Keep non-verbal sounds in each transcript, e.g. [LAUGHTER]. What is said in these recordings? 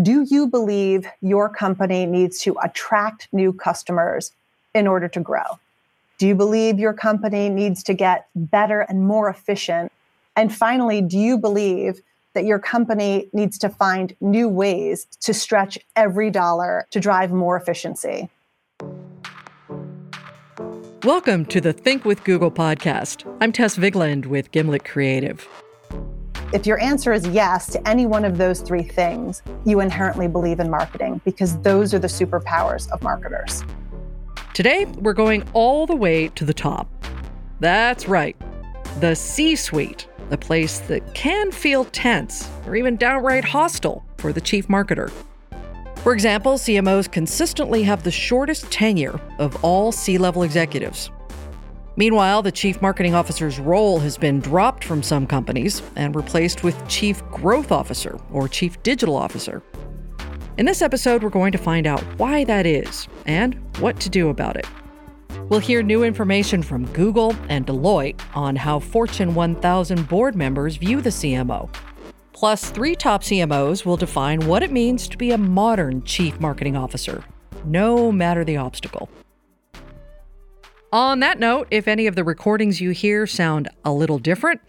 Do you believe your company needs to attract new customers in order to grow? Do you believe your company needs to get better and more efficient? And finally, do you believe that your company needs to find new ways to stretch every dollar to drive more efficiency? Welcome to the Think with Google podcast. I'm Tess Vigland with Gimlet Creative. If your answer is yes to any one of those three things, you inherently believe in marketing because those are the superpowers of marketers. Today, we're going all the way to the top. That's right, the C suite, a place that can feel tense or even downright hostile for the chief marketer. For example, CMOs consistently have the shortest tenure of all C level executives, Meanwhile, the chief marketing officer's role has been dropped from some companies and replaced with chief growth officer or chief digital officer. In this episode, we're going to find out why that is and what to do about it. We'll hear new information from Google and Deloitte on how Fortune 1000 board members view the CMO. Plus, three top CMOs will define what it means to be a modern chief marketing officer, no matter the obstacle. On that note, if any of the recordings you hear sound a little different,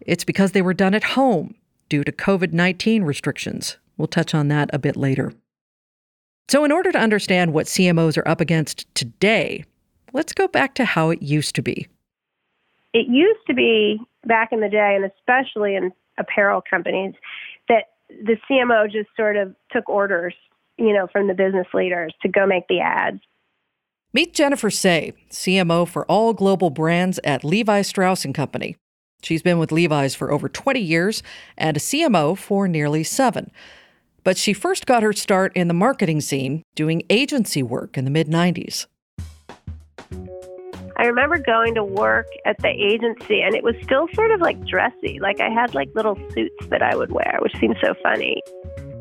it's because they were done at home due to COVID 19 restrictions. We'll touch on that a bit later. So, in order to understand what CMOs are up against today, let's go back to how it used to be. It used to be back in the day, and especially in apparel companies, that the CMO just sort of took orders, you know, from the business leaders to go make the ads. Meet Jennifer Sey, CMO for all global brands at Levi Strauss & Company. She's been with Levi's for over 20 years and a CMO for nearly 7. But she first got her start in the marketing scene doing agency work in the mid 90s. I remember going to work at the agency and it was still sort of like dressy. Like I had like little suits that I would wear, which seems so funny.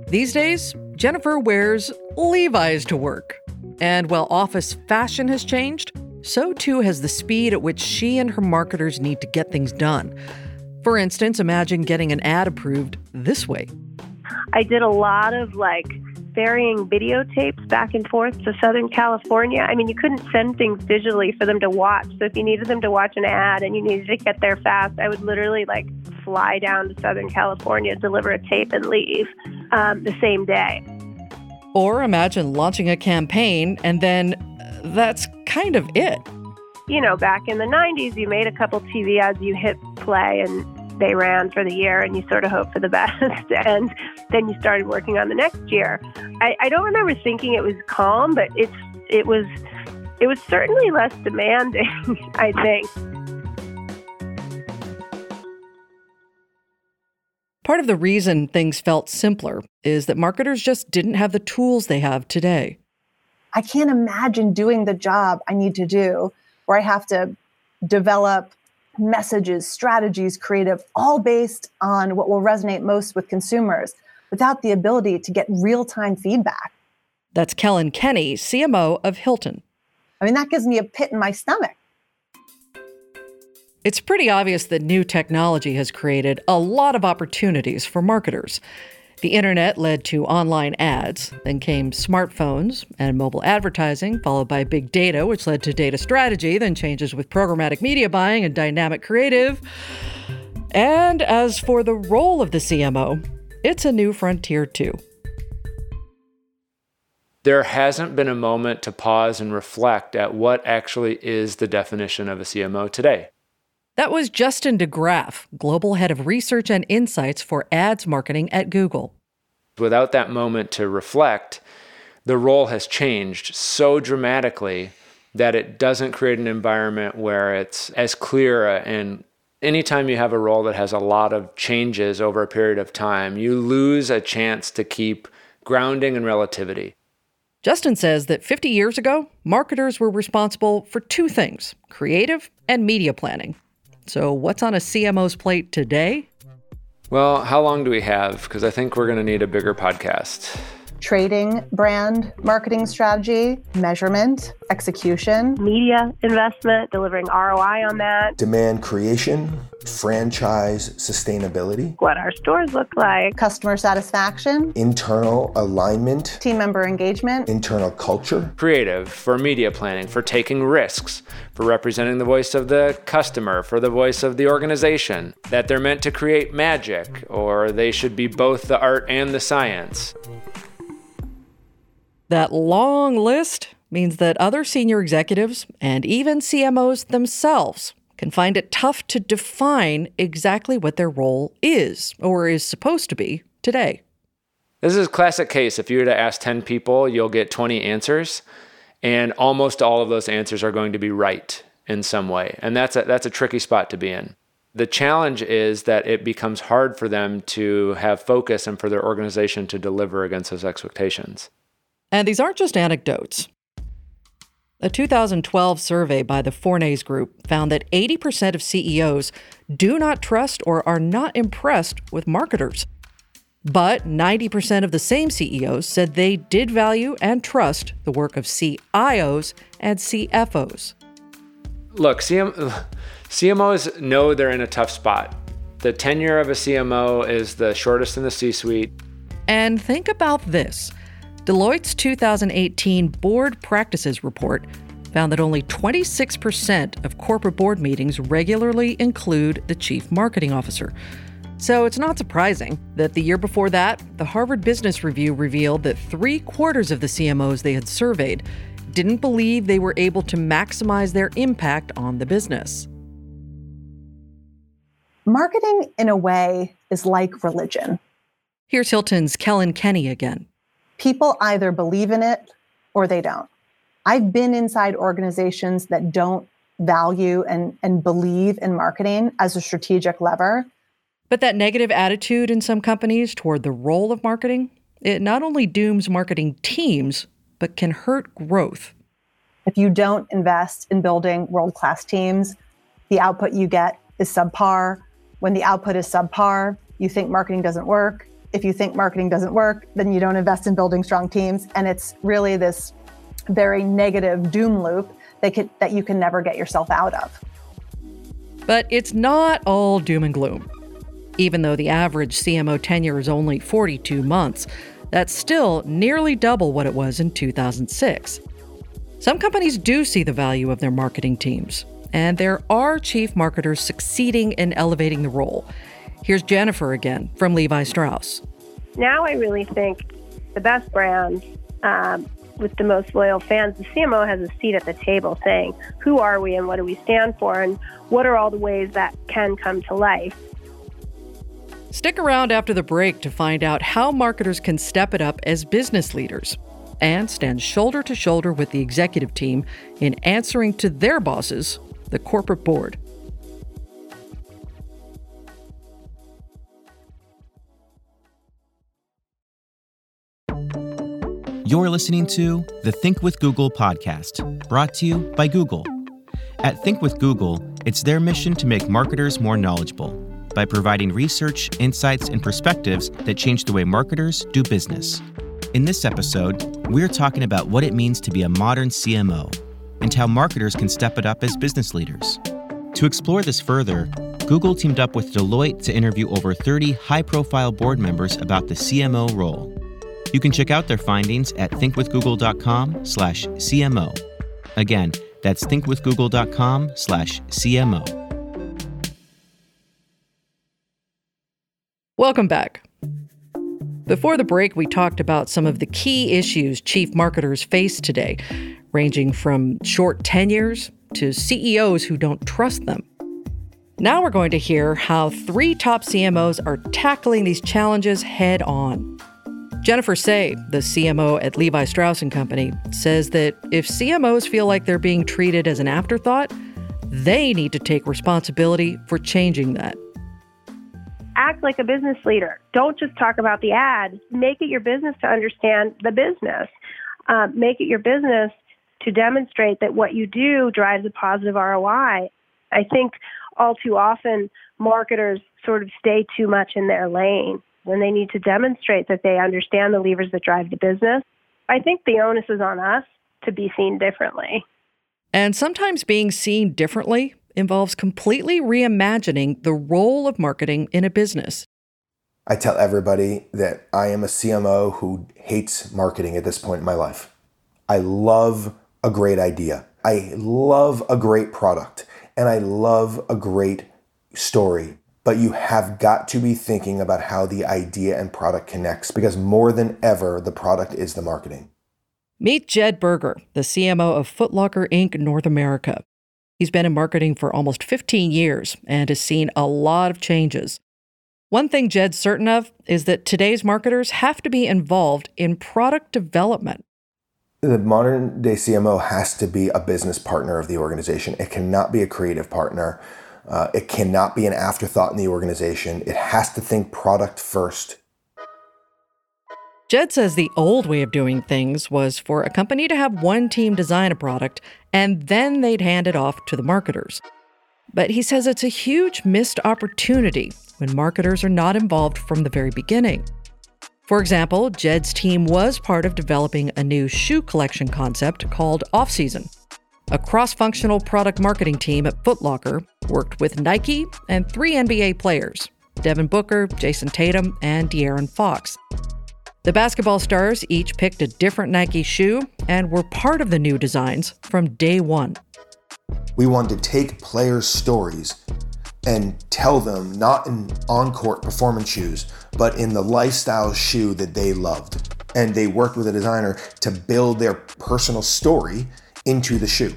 These days, Jennifer wears Levi's to work. And while office fashion has changed, so too has the speed at which she and her marketers need to get things done. For instance, imagine getting an ad approved this way. I did a lot of like varying videotapes back and forth to Southern California. I mean, you couldn't send things digitally for them to watch. So if you needed them to watch an ad and you needed to get there fast, I would literally like fly down to Southern California, deliver a tape, and leave um, the same day. Or imagine launching a campaign and then uh, that's kind of it. You know, back in the 90s, you made a couple TV ads, you hit play, and they ran for the year, and you sort of hope for the [LAUGHS] best. and then you started working on the next year. I, I don't remember thinking it was calm, but it's it was it was certainly less demanding, [LAUGHS] I think. Part of the reason things felt simpler is that marketers just didn't have the tools they have today. I can't imagine doing the job I need to do where I have to develop messages, strategies, creative, all based on what will resonate most with consumers without the ability to get real time feedback. That's Kellyn Kenny, CMO of Hilton. I mean, that gives me a pit in my stomach. It's pretty obvious that new technology has created a lot of opportunities for marketers. The internet led to online ads, then came smartphones and mobile advertising, followed by big data, which led to data strategy, then changes with programmatic media buying and dynamic creative. And as for the role of the CMO, it's a new frontier too. There hasn't been a moment to pause and reflect at what actually is the definition of a CMO today. That was Justin De Graaf, Global Head of Research and Insights for Ads Marketing at Google. Without that moment to reflect, the role has changed so dramatically that it doesn't create an environment where it's as clear and anytime you have a role that has a lot of changes over a period of time, you lose a chance to keep grounding and relativity. Justin says that 50 years ago, marketers were responsible for two things creative and media planning. So, what's on a CMO's plate today? Well, how long do we have? Because I think we're going to need a bigger podcast. Trading brand marketing strategy, measurement, execution, media investment, delivering ROI on that, demand creation, franchise sustainability, what our stores look like, customer satisfaction, internal alignment, team member engagement, internal culture, creative for media planning, for taking risks, for representing the voice of the customer, for the voice of the organization, that they're meant to create magic, or they should be both the art and the science. That long list means that other senior executives and even CMOs themselves can find it tough to define exactly what their role is or is supposed to be today. This is a classic case. If you were to ask 10 people, you'll get 20 answers, and almost all of those answers are going to be right in some way. And that's a, that's a tricky spot to be in. The challenge is that it becomes hard for them to have focus and for their organization to deliver against those expectations. And these aren't just anecdotes. A 2012 survey by the Fournaise Group found that 80% of CEOs do not trust or are not impressed with marketers. But 90% of the same CEOs said they did value and trust the work of CIOs and CFOs. Look, CM, CMOs know they're in a tough spot. The tenure of a CMO is the shortest in the C suite. And think about this Deloitte's 2018 Board Practices Report found that only 26% of corporate board meetings regularly include the chief marketing officer. So it's not surprising that the year before that, the Harvard Business Review revealed that three quarters of the CMOs they had surveyed didn't believe they were able to maximize their impact on the business. Marketing, in a way, is like religion. Here's Hilton's Kellyn Kenny again people either believe in it or they don't. I've been inside organizations that don't value and, and believe in marketing as a strategic lever. But that negative attitude in some companies toward the role of marketing, it not only dooms marketing teams, but can hurt growth. If you don't invest in building world class teams, the output you get is subpar. When the output is subpar, you think marketing doesn't work if you think marketing doesn't work, then you don't invest in building strong teams. And it's really this very negative doom loop that, can, that you can never get yourself out of. But it's not all doom and gloom. Even though the average CMO tenure is only 42 months, that's still nearly double what it was in 2006. Some companies do see the value of their marketing teams, and there are chief marketers succeeding in elevating the role. Here's Jennifer again from Levi Strauss. Now I really think the best brand um, with the most loyal fans, the CMO has a seat at the table saying, who are we and what do we stand for and what are all the ways that can come to life. Stick around after the break to find out how marketers can step it up as business leaders and stand shoulder to shoulder with the executive team in answering to their bosses, the corporate board. You're listening to the Think with Google podcast, brought to you by Google. At Think with Google, it's their mission to make marketers more knowledgeable by providing research, insights, and perspectives that change the way marketers do business. In this episode, we're talking about what it means to be a modern CMO and how marketers can step it up as business leaders. To explore this further, Google teamed up with Deloitte to interview over 30 high profile board members about the CMO role. You can check out their findings at thinkwithgoogle.com slash CMO. Again, that's thinkwithgoogle.com slash CMO. Welcome back. Before the break, we talked about some of the key issues chief marketers face today, ranging from short tenures to CEOs who don't trust them. Now we're going to hear how three top CMOs are tackling these challenges head on. Jennifer Sey, the CMO at Levi Strauss & Company, says that if CMOs feel like they're being treated as an afterthought, they need to take responsibility for changing that. Act like a business leader. Don't just talk about the ad. Make it your business to understand the business. Uh, make it your business to demonstrate that what you do drives a positive ROI. I think all too often marketers sort of stay too much in their lane and they need to demonstrate that they understand the levers that drive the business. I think the onus is on us to be seen differently. And sometimes being seen differently involves completely reimagining the role of marketing in a business. I tell everybody that I am a CMO who hates marketing at this point in my life. I love a great idea. I love a great product and I love a great story. But you have got to be thinking about how the idea and product connects because more than ever, the product is the marketing. Meet Jed Berger, the CMO of Foot Locker Inc. North America. He's been in marketing for almost 15 years and has seen a lot of changes. One thing Jed's certain of is that today's marketers have to be involved in product development. The modern day CMO has to be a business partner of the organization. It cannot be a creative partner. Uh, it cannot be an afterthought in the organization. It has to think product first. Jed says the old way of doing things was for a company to have one team design a product and then they'd hand it off to the marketers. But he says it's a huge missed opportunity when marketers are not involved from the very beginning. For example, Jed's team was part of developing a new shoe collection concept called Off Season. A cross functional product marketing team at Foot Locker worked with Nike and three NBA players Devin Booker, Jayson Tatum, and De'Aaron Fox. The basketball stars each picked a different Nike shoe and were part of the new designs from day one. We wanted to take players' stories and tell them not in on court performance shoes, but in the lifestyle shoe that they loved. And they worked with a designer to build their personal story into the shoe.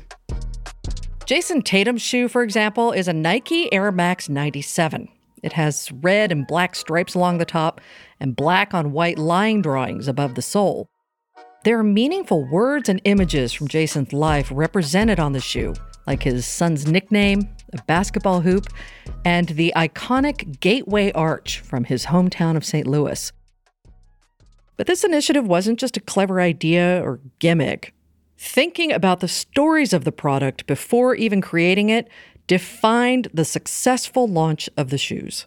Jayson Tatum's shoe, for example, is a Nike Air Max 97. It has red and black stripes along the top and black on white line drawings above the sole. There are meaningful words and images from Jayson's life represented on the shoe, like his son's nickname, a basketball hoop, and the iconic Gateway Arch from his hometown of St. Louis. But this initiative wasn't just a clever idea or gimmick. Thinking about the stories of the product before even creating it defined the successful launch of the shoes.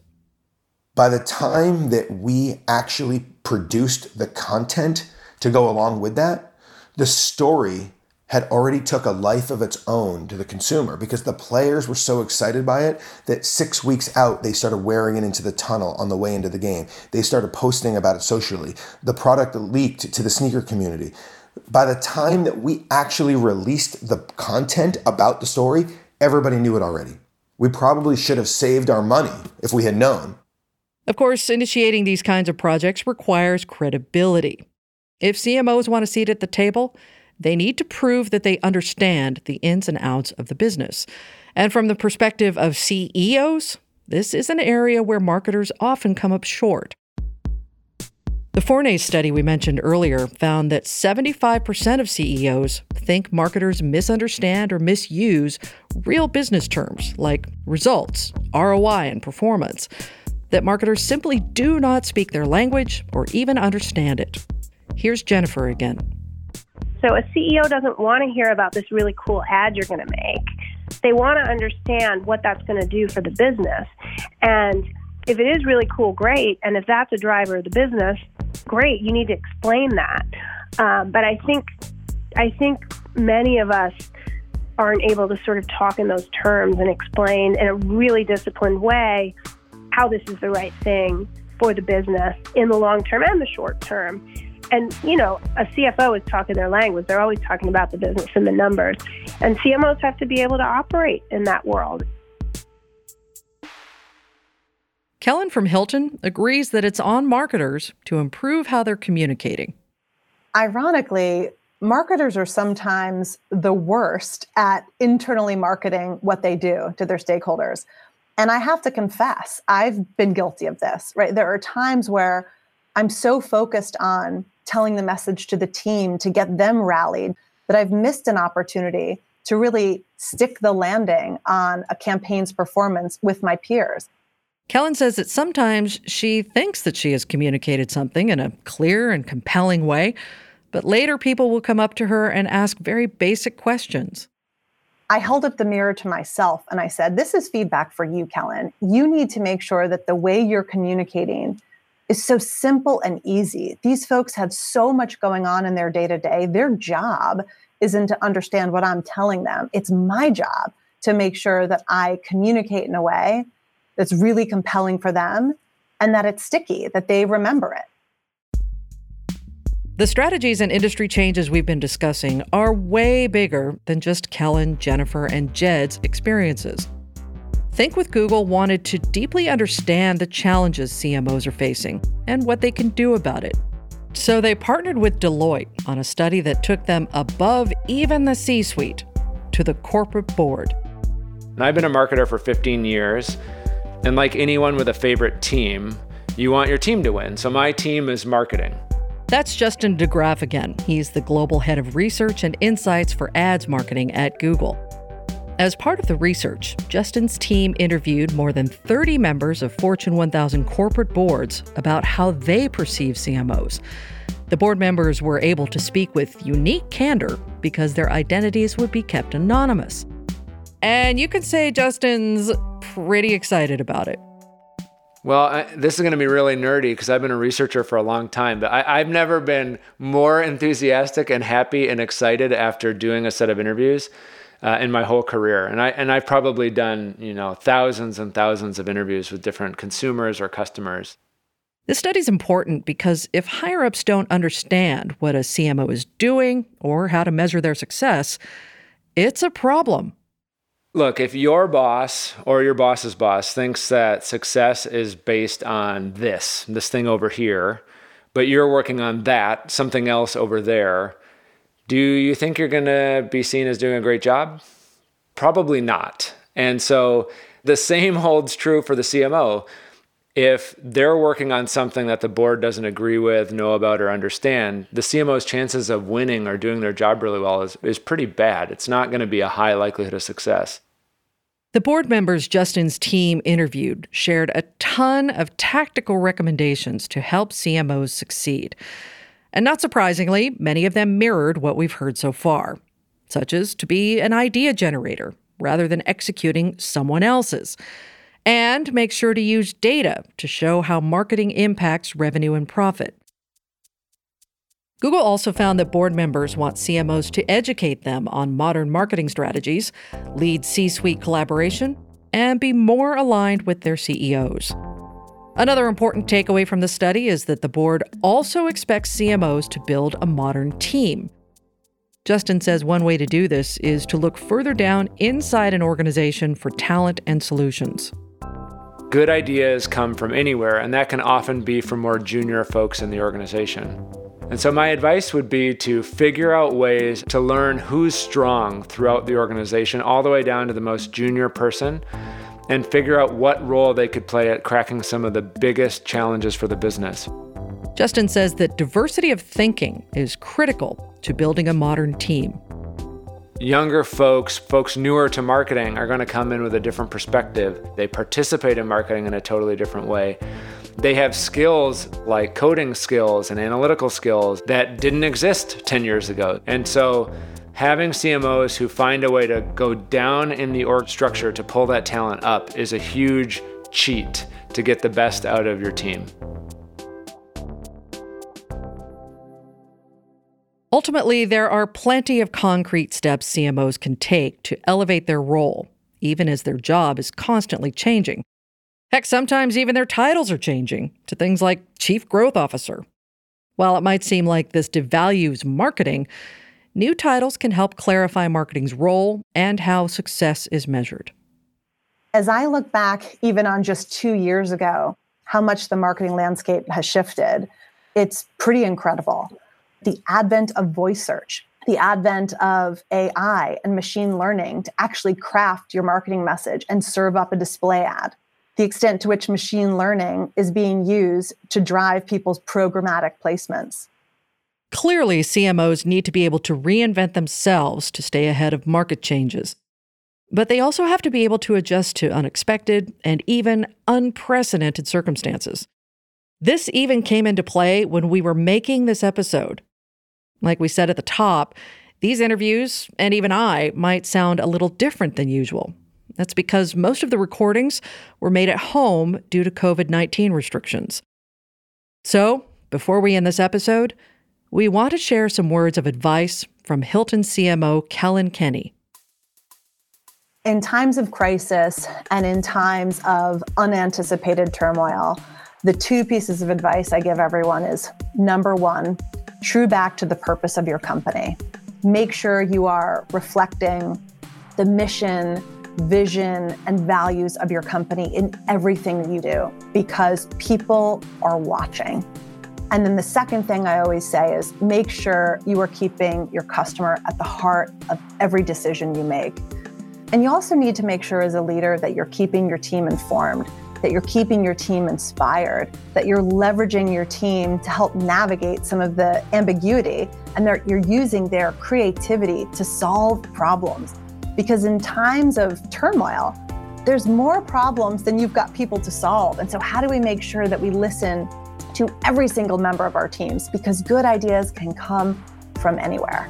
By the time that we actually produced the content to go along with that, the story had already took a life of its own to the consumer because the players were so excited by it that six weeks out they started wearing it into the tunnel on the way into the game. They started posting about it socially. The product leaked to the sneaker community by the time that we actually released the content about the story everybody knew it already we probably should have saved our money if we had known of course initiating these kinds of projects requires credibility if cmos want a seat at the table they need to prove that they understand the ins and outs of the business. And from the perspective of CEOs, this is an area where marketers often come up short. The Fournaise study we mentioned earlier found that 75% of CEOs think marketers misunderstand or misuse real business terms like results, ROI, and performance, that marketers simply do not speak their language or even understand it. Here's Jennifer again. So a CEO doesn't want to hear about this really cool ad you're going to make. They want to understand what that's going to do for the business. And if it is really cool, great. And if that's a driver of the business, great. You need to explain that. Um, but I think, I think many of us aren't able to sort of talk in those terms and explain in a really disciplined way how this is the right thing for the business in the long term and the short term and you know a cfo is talking their language they're always talking about the business and the numbers and cmos have to be able to operate in that world kellyn from hilton agrees that it's on marketers to improve how they're communicating. Ironically marketers are sometimes the worst at internally marketing what they do to their stakeholders. And i have to confess i've been guilty of this right? There are times where i'm so focused on telling the message to the team to get them rallied that I've missed an opportunity to really stick the landing on a campaign's performance with my peers. Kellyn says that sometimes she thinks that she has communicated something in a clear and compelling way, but later people will come up to her and ask very basic questions. I held up the mirror to myself and I said, This is feedback for you, Kellyn. You need to make sure that the way you're communicating is so simple and easy. These folks have so much going on in their day to day. Their job isn't to understand what I'm telling them. It's my job to make sure that I communicate in a way that's really compelling for them and that it's sticky, that they remember it. The strategies and industry changes we've been discussing are way bigger than just Kellyn, Jennifer, and Jed's experiences. Think with Google wanted to deeply understand the challenges CMOs are facing and what they can do about it. So they partnered with Deloitte on a study that took them above even the C suite to the corporate board. I've been a marketer for 15 years, and like anyone with a favorite team, you want your team to win. So my team is marketing. That's Justin De Graaf again. He's the global head of research and insights for ads marketing at Google. As part of the research, Justin's team interviewed more than 30 members of Fortune 1000 corporate boards about how they perceive CMOs. The board members were able to speak with unique candor because their identities would be kept anonymous. And you could say Justin's pretty excited about it. Well, I, this is going to be really nerdy because I've been a researcher for a long time, but I, I've never been more enthusiastic and happy and excited after doing a set of interviews uh, in my whole career. And I and I've probably done you know thousands and thousands of interviews with different consumers or customers. This study is important because if higher ups don't understand what a CMO is doing or how to measure their success, it's a problem. Look, if your boss or your boss's boss thinks that success is based on this, this thing over here, but you're working on that, something else over there, do you think you're going to be seen as doing a great job? Probably not. And so the same [LAUGHS] holds true for the CMO. If they're working on something that the board doesn't agree with, know about, or understand, the CMO's chances of winning or doing their job really well is, is pretty bad. It's not going to be a high likelihood of success. The board members Justin's team interviewed shared a ton of tactical recommendations to help CMOs succeed. And not surprisingly, many of them mirrored what we've heard so far, such as to be an idea generator rather than executing someone else's. And make sure to use data to show how marketing impacts revenue and profit. Google also found that board members want CMOs to educate them on modern marketing strategies, lead C suite collaboration, and be more aligned with their CEOs. Another important takeaway from the study is that the board also expects CMOs to build a modern team. Justin says one way to do this is to look further down inside an organization for talent and solutions. Good ideas come from anywhere, and that can often be from more junior folks in the organization. And so, my advice would be to figure out ways to learn who's strong throughout the organization, all the way down to the most junior person, and figure out what role they could play at cracking some of the biggest challenges for the business. Justin says that diversity of thinking is critical to building a modern team. Younger folks, folks newer to marketing, are going to come in with a different perspective. They participate in marketing in a totally different way. They have skills like coding skills and analytical skills that didn't exist 10 years ago. And so having CMOs who find a way to go down in the org structure to pull that talent up is a huge cheat to get the best out of your team. Ultimately, there are plenty of concrete steps CMOs can take to elevate their role, even as their job is constantly changing. Heck, sometimes even their titles are changing to things like Chief Growth Officer. While it might seem like this devalues marketing, New titles can help clarify marketing's role and how success is measured. As I look back, even on just two years ago, how much the marketing landscape has shifted, it's pretty incredible. The advent of voice search, the advent of AI and machine learning to actually craft your marketing message and serve up a display ad, the extent to which machine learning is being used to drive people's programmatic placements. Clearly, CMOs need to be able to reinvent themselves to stay ahead of market changes. But they also have to be able to adjust to unexpected and even unprecedented circumstances. This even came into play when we were making this episode. Like we said at the top, these interviews, and even I, might sound a little different than usual. That's because most of the recordings were made at home due to COVID 19 restrictions. So, before we end this episode, we want to share some words of advice from Hilton CMO Kellyn Kenny. In times of crisis and in times of unanticipated turmoil, the two pieces of advice I give everyone is number one, true back to the purpose of your company. Make sure you are reflecting the mission, vision, and values of your company in everything you do because people are watching. And then the second thing I always say is make sure you are keeping your customer at the heart of every decision you make. And you also need to make sure as a leader that you're keeping your team informed, that you're keeping your team inspired, that you're leveraging your team to help navigate some of the ambiguity, and that you're using their creativity to solve problems. Because in times of turmoil, there's more problems than you've got people to solve. And so, how do we make sure that we listen to every single member of our teams? Because good ideas can come from anywhere.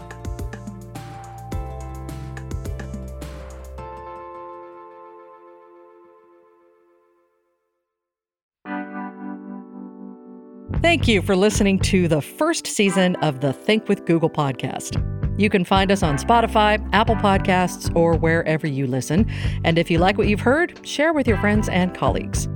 Thank you for listening to the first season of the Think with Google podcast. You can find us on Spotify, Apple Podcasts, or wherever you listen. And if you like what you've heard, share with your friends and colleagues.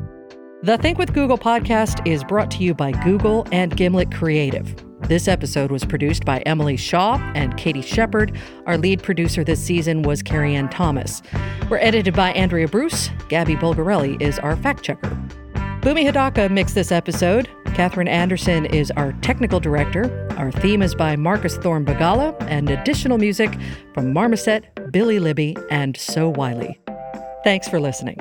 The Think with Google podcast is brought to you by Google and Gimlet Creative. This episode was produced by Emily Shaw and Katie Shepard. Our lead producer this season was Carrie Ann Thomas. We're edited by Andrea Bruce. Gabby Bulgarelli is our fact checker. Bumi Hidaka mixed this episode. Catherine Anderson is our technical director. Our theme is by Marcus Thorn Bagala, and additional music from Marmoset, Billy Libby, and So Wiley. Thanks for listening.